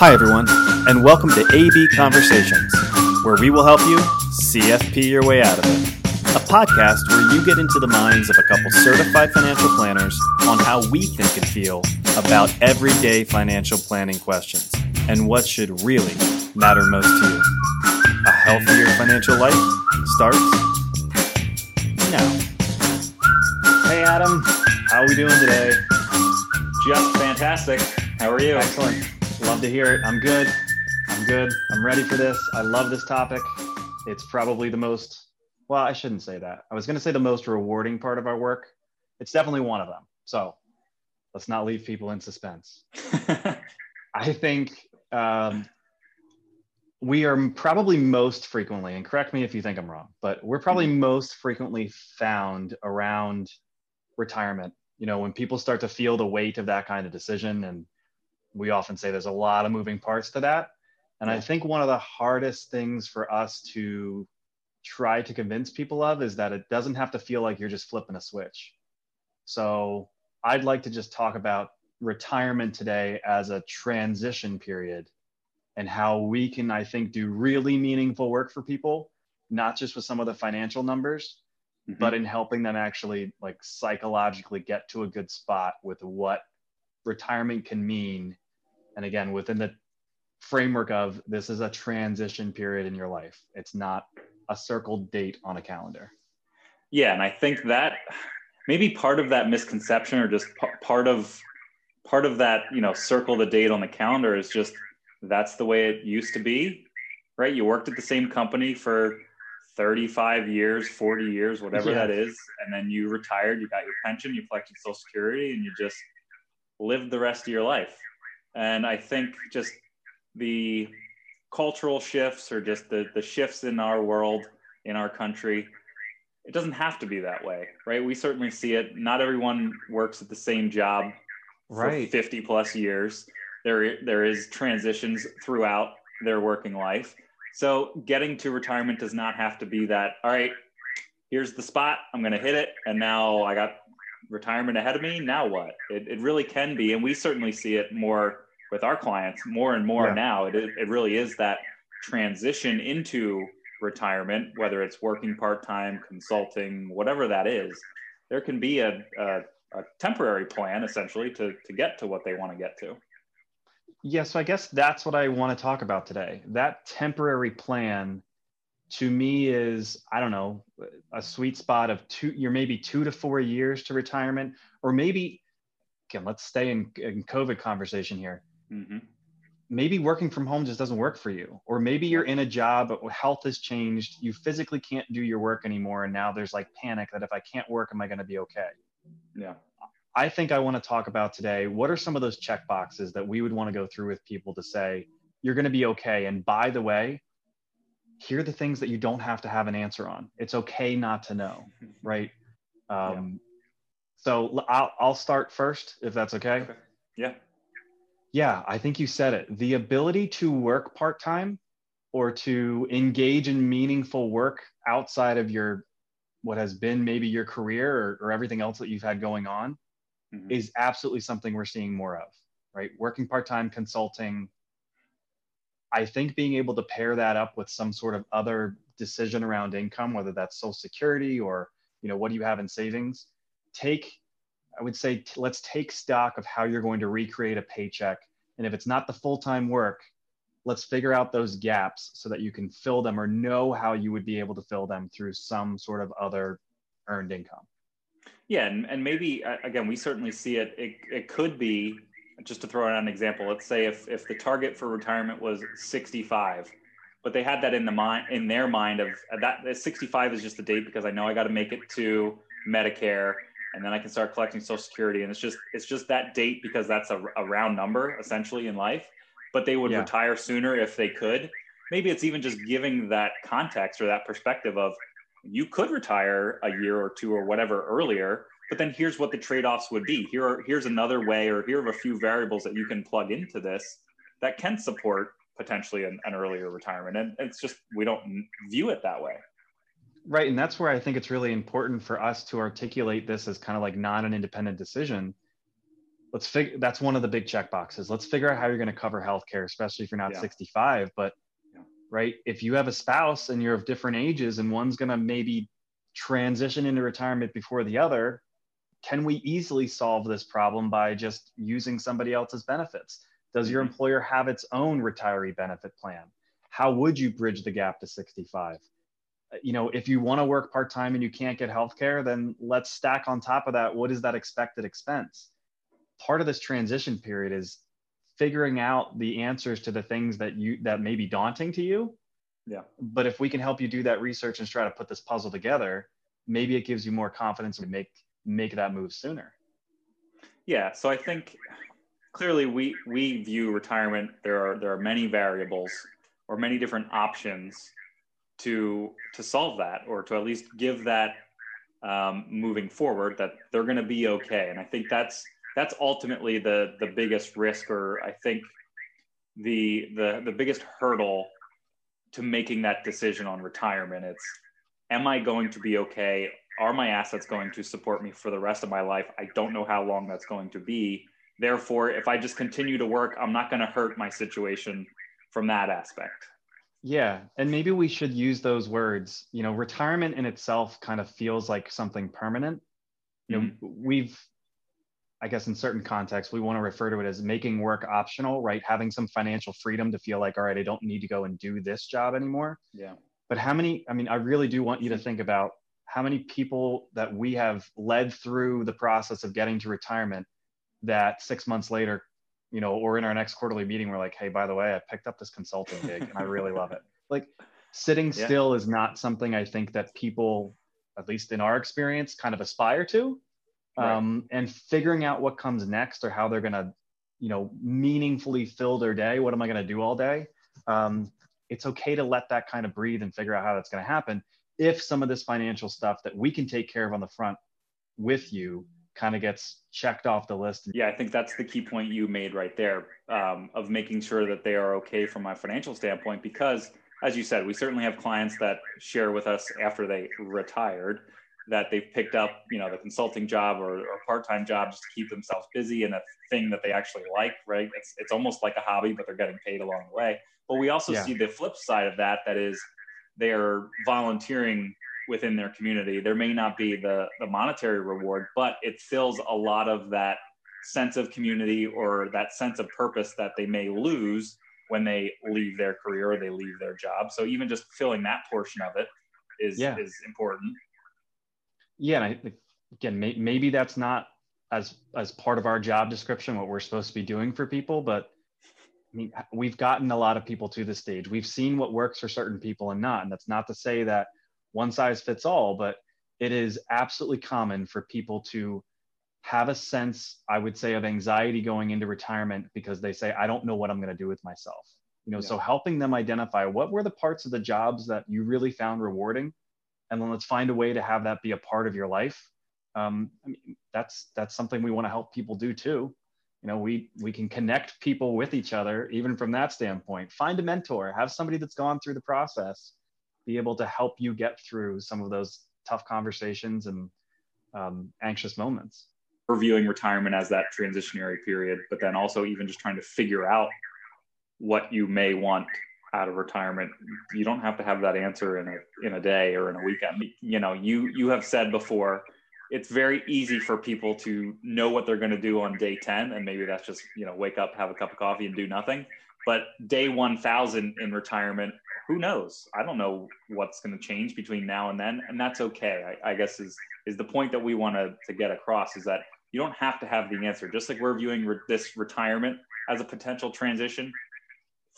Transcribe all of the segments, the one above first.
Hi, everyone, and welcome to AB Conversations, where we will help you CFP your way out of it. A podcast where you get into the minds of a couple certified financial planners on how we think and feel about everyday financial planning questions and what should really matter most to you. A healthier financial life starts now. Hey, Adam, how are we doing today? Just fantastic. How are you? Excellent. Love to hear it. I'm good. I'm good. I'm ready for this. I love this topic. It's probably the most, well, I shouldn't say that. I was going to say the most rewarding part of our work. It's definitely one of them. So let's not leave people in suspense. I think um, we are probably most frequently, and correct me if you think I'm wrong, but we're probably most frequently found around retirement. You know, when people start to feel the weight of that kind of decision and we often say there's a lot of moving parts to that. And I think one of the hardest things for us to try to convince people of is that it doesn't have to feel like you're just flipping a switch. So I'd like to just talk about retirement today as a transition period and how we can, I think, do really meaningful work for people, not just with some of the financial numbers, mm-hmm. but in helping them actually like psychologically get to a good spot with what retirement can mean and again within the framework of this is a transition period in your life. It's not a circled date on a calendar. Yeah and i think that maybe part of that misconception or just p- part of part of that you know circle the date on the calendar is just that's the way it used to be right? You worked at the same company for 35 years 40 years whatever yeah. that is and then you retired you got your pension you collected social security and you just lived the rest of your life and I think just the cultural shifts or just the, the shifts in our world, in our country, it doesn't have to be that way, right? We certainly see it. Not everyone works at the same job for 50 plus years. There, there is transitions throughout their working life. So getting to retirement does not have to be that, all right, here's the spot, I'm going to hit it. And now I got retirement ahead of me. Now what? It, it really can be. And we certainly see it more with our clients more and more yeah. now. It, it really is that transition into retirement, whether it's working part time, consulting, whatever that is. There can be a, a, a temporary plan essentially to, to get to what they want to get to. Yeah, so I guess that's what I want to talk about today. That temporary plan to me is i don't know a sweet spot of two you're maybe two to four years to retirement or maybe again let's stay in, in covid conversation here. Mm-hmm. maybe working from home just doesn't work for you or maybe you're in a job but health has changed you physically can't do your work anymore and now there's like panic that if i can't work am i going to be okay? Yeah. I think i want to talk about today what are some of those check boxes that we would want to go through with people to say you're going to be okay and by the way here are the things that you don't have to have an answer on. It's okay not to know, right? Um, yeah. So I'll, I'll start first, if that's okay. okay. Yeah. Yeah, I think you said it. The ability to work part time or to engage in meaningful work outside of your what has been maybe your career or, or everything else that you've had going on mm-hmm. is absolutely something we're seeing more of, right? Working part time, consulting, I think being able to pair that up with some sort of other decision around income, whether that's social security or, you know, what do you have in savings, take, I would say, t- let's take stock of how you're going to recreate a paycheck. And if it's not the full time work, let's figure out those gaps so that you can fill them or know how you would be able to fill them through some sort of other earned income. Yeah, and, and maybe uh, again, we certainly see it. It, it could be just to throw out an example, let's say if, if the target for retirement was 65, but they had that in the mind in their mind of uh, that 65 is just the date because I know I got to make it to Medicare and then I can start collecting Social Security, and it's just it's just that date because that's a, a round number essentially in life. But they would yeah. retire sooner if they could. Maybe it's even just giving that context or that perspective of you could retire a year or two or whatever earlier but then here's what the trade-offs would be here are, here's another way or here are a few variables that you can plug into this that can support potentially an, an earlier retirement and it's just we don't view it that way right and that's where i think it's really important for us to articulate this as kind of like not an independent decision let's figure that's one of the big check boxes. Let's figure out how you're going to cover healthcare, especially if you're not yeah. 65. But yeah. right, if you have a spouse and you're of different ages and one's going to maybe transition into retirement before the other, can we easily solve this problem by just using somebody else's benefits? Does your mm-hmm. employer have its own retiree benefit plan? How would you bridge the gap to 65? Uh, you know, if you want to work part time and you can't get health care, then let's stack on top of that what is that expected expense? Part of this transition period is figuring out the answers to the things that you that may be daunting to you. Yeah. But if we can help you do that research and try to put this puzzle together, maybe it gives you more confidence to make make that move sooner. Yeah. So I think clearly we we view retirement there are there are many variables or many different options to to solve that or to at least give that um, moving forward that they're going to be okay and i think that's that's ultimately the the biggest risk or i think the the the biggest hurdle to making that decision on retirement it's am i going to be okay are my assets going to support me for the rest of my life? I don't know how long that's going to be. Therefore if i just continue to work i'm not going to hurt my situation from that aspect. Yeah and maybe we should use those words. You know retirement in itself kind of feels like something permanent. You know mm-hmm. we've i guess in certain contexts we want to refer to it as making work optional right? Having some financial freedom to feel like all right i don't need to go and do this job anymore. Yeah. But how many i mean i really do want you to think about how many people that we have led through the process of getting to retirement that six months later you know, or in our next quarterly meeting, we're like, hey, by the way, I picked up this consulting gig and I really love it. Like sitting yeah. still is not something I think that people, at least in our experience, kind of aspire to. Right. Um, and figuring out what comes next or how they're going to, you know, meaningfully fill their day. What am I going to do all day? Um, it's okay to let that kind of breathe and figure out how that's going to happen. If some of this financial stuff that we can take care of on the front with you kind of gets checked off the list. Yeah, I think that's the key point you made right there um, of making sure that they are okay from a financial standpoint. Because, as you said, we certainly have clients that share with us after they retired that they've picked up, you know, the consulting job or, or part-time job just to keep themselves busy and a thing that they actually like, right? It's it's almost like a hobby, but they're getting paid along the way. But we also yeah. see the flip side of that, that is they're volunteering within their community. There may not be the, the monetary reward, but it fills a lot of that sense of community or that sense of purpose that they may lose when they leave their career or they leave their job. So even just filling that portion of it is yeah. is important. Yeah, and I, again, may, maybe that's not as as part of our job description what we're supposed to be doing for people, but I mean, we've gotten a lot of people to this stage. We've seen what works for certain people and not, and that's not to say that one size fits all, but it is absolutely common for people to have a sense, I would say, of anxiety going into retirement because they say, I don't know what I'm going to do with myself. You know, yeah. so helping them identify what were the parts of the jobs that you really found rewarding, and then let's find a way to have that be a part of your life. Um, I mean, that's that's something we want to help people do too. You know, we we can connect people with each other even from that standpoint. Find a mentor, have somebody that's gone through the process, be able to help you get through some of those tough conversations and um, anxious moments. Reviewing retirement as that transitionary period, but then also even just trying to figure out what you may want out of retirement. You don't have to have that answer in a in a day or in a weekend. You know, you you have said before, it's very easy for people to know what they're going to do on day 10 and maybe that's just, you know, wake up, have a cup of coffee and do nothing. But day 1000 in retirement who knows? I don't know what's going to change between now and then, and that's okay. I, I guess is is the point that we want to to get across is that you don't have to have the answer. Just like we're viewing re- this retirement as a potential transition,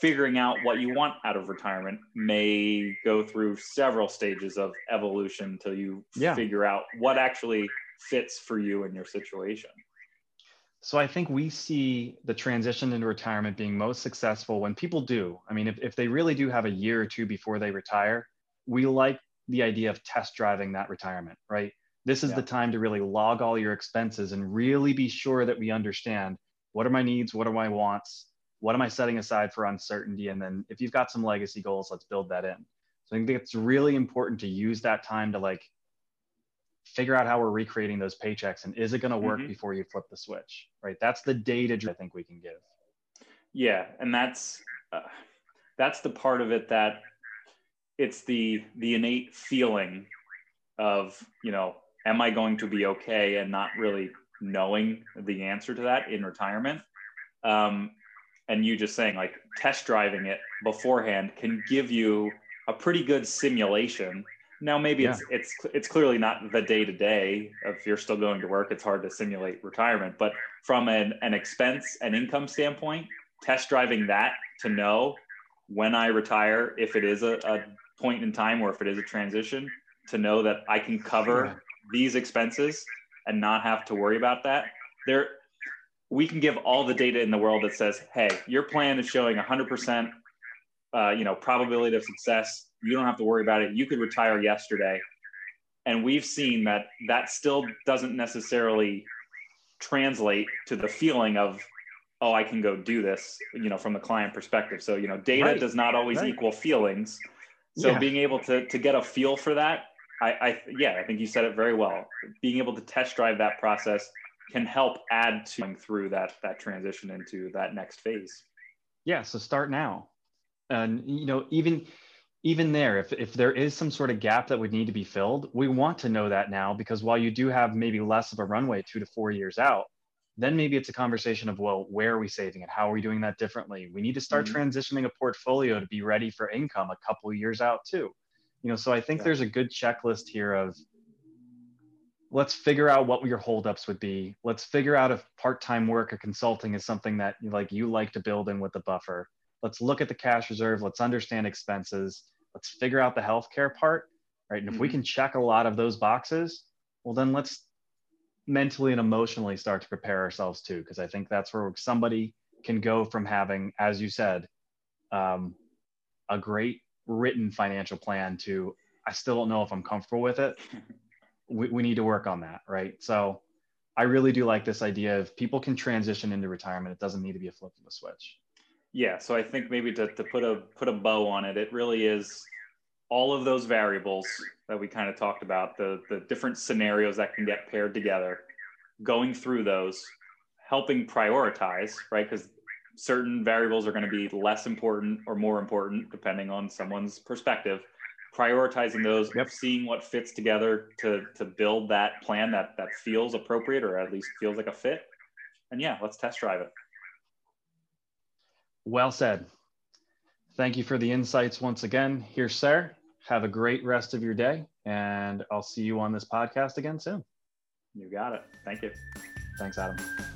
figuring out what you want out of retirement may go through several stages of evolution until you yeah. figure out what actually fits for you and your situation. So I think we see the transition into retirement being most successful when people do. I mean, if, if they really do have a year or two before they retire, we like the idea of test driving that retirement, right? This is yeah. the time to really log all your expenses and really be sure that we understand what are my needs, what are my wants, what am I setting aside for uncertainty? And then if you've got some legacy goals, let's build that in. So I think it's really important to use that time to like figure out how we're recreating those paychecks and is it going to work Mhm. before you flip the switch right that's the data i think we can give Yeah, and that's uh, that's the part of it that it's the the innate feeling of you know, am I going to be okay, and not really knowing the answer to that in retirement. Um, and you just saying like test driving it beforehand can give you a pretty good simulation. Now maybe it's it's it's clearly not the day to day. If you're still going to work, it's hard to simulate retirement. But from an, an expense and income standpoint, test driving that to know when I retire, if it is a, a point in time or if it is a transition, to know that I can cover Yeah. these expenses and not have to worry about that. There, we can give all the data in the world that says, "Hey, your plan is showing 100%, uh, you know, probability of success. You don't have to worry about it. You could retire yesterday." And we've seen that that still doesn't necessarily translate to the feeling of oh i can go do this you know from the client perspective so you know data Right. does not always Right. equal feelings so Yeah. being able to to get a feel for that I, I yeah i think you said it very well being able to test drive that process can help add to going through that that transition into that next phase. Yeah so start now. And you know even even there if, if there is some sort of gap that would need to be filled we want to know that now because while you do have maybe less of a runway two to four years out then maybe it's a conversation of well where are we saving it? How are we doing that differently? We need to start Mhm. transitioning a portfolio to be ready for income a couple of years out too. You know so i think Yeah. there's a good checklist here of let's figure out what your holdups would be. Let's figure out if part-time work or consulting is something that like you like to build in with the buffer. Let's look at the cash reserve. Let's understand expenses. Let's figure out the healthcare part right? And if we Mhm. can check a lot of those boxes well then let's mentally and emotionally start to prepare ourselves too because i think that's where somebody can go from having as you said um, a great written financial plan to i still don't know if i'm comfortable with it we, we need to work on that right so i really do like this idea of people can transition into retirement it doesn't need to be a flip of a switch Yeah, so I think maybe to, to put a put a bow on it, it really is all of those variables that we kind of talked about, the the different scenarios that can get paired together, going through those, helping prioritize, right? Because certain variables are going to be less important or more important depending on someone's perspective. Prioritizing those, Yep. seeing what fits together to to build that plan that that feels appropriate or at least feels like a fit. And yeah, let's test drive it. well said thank you for the insights once again here sir have a great rest of your day and i'll see you on this podcast again soon You got it. Thank you. thanks adam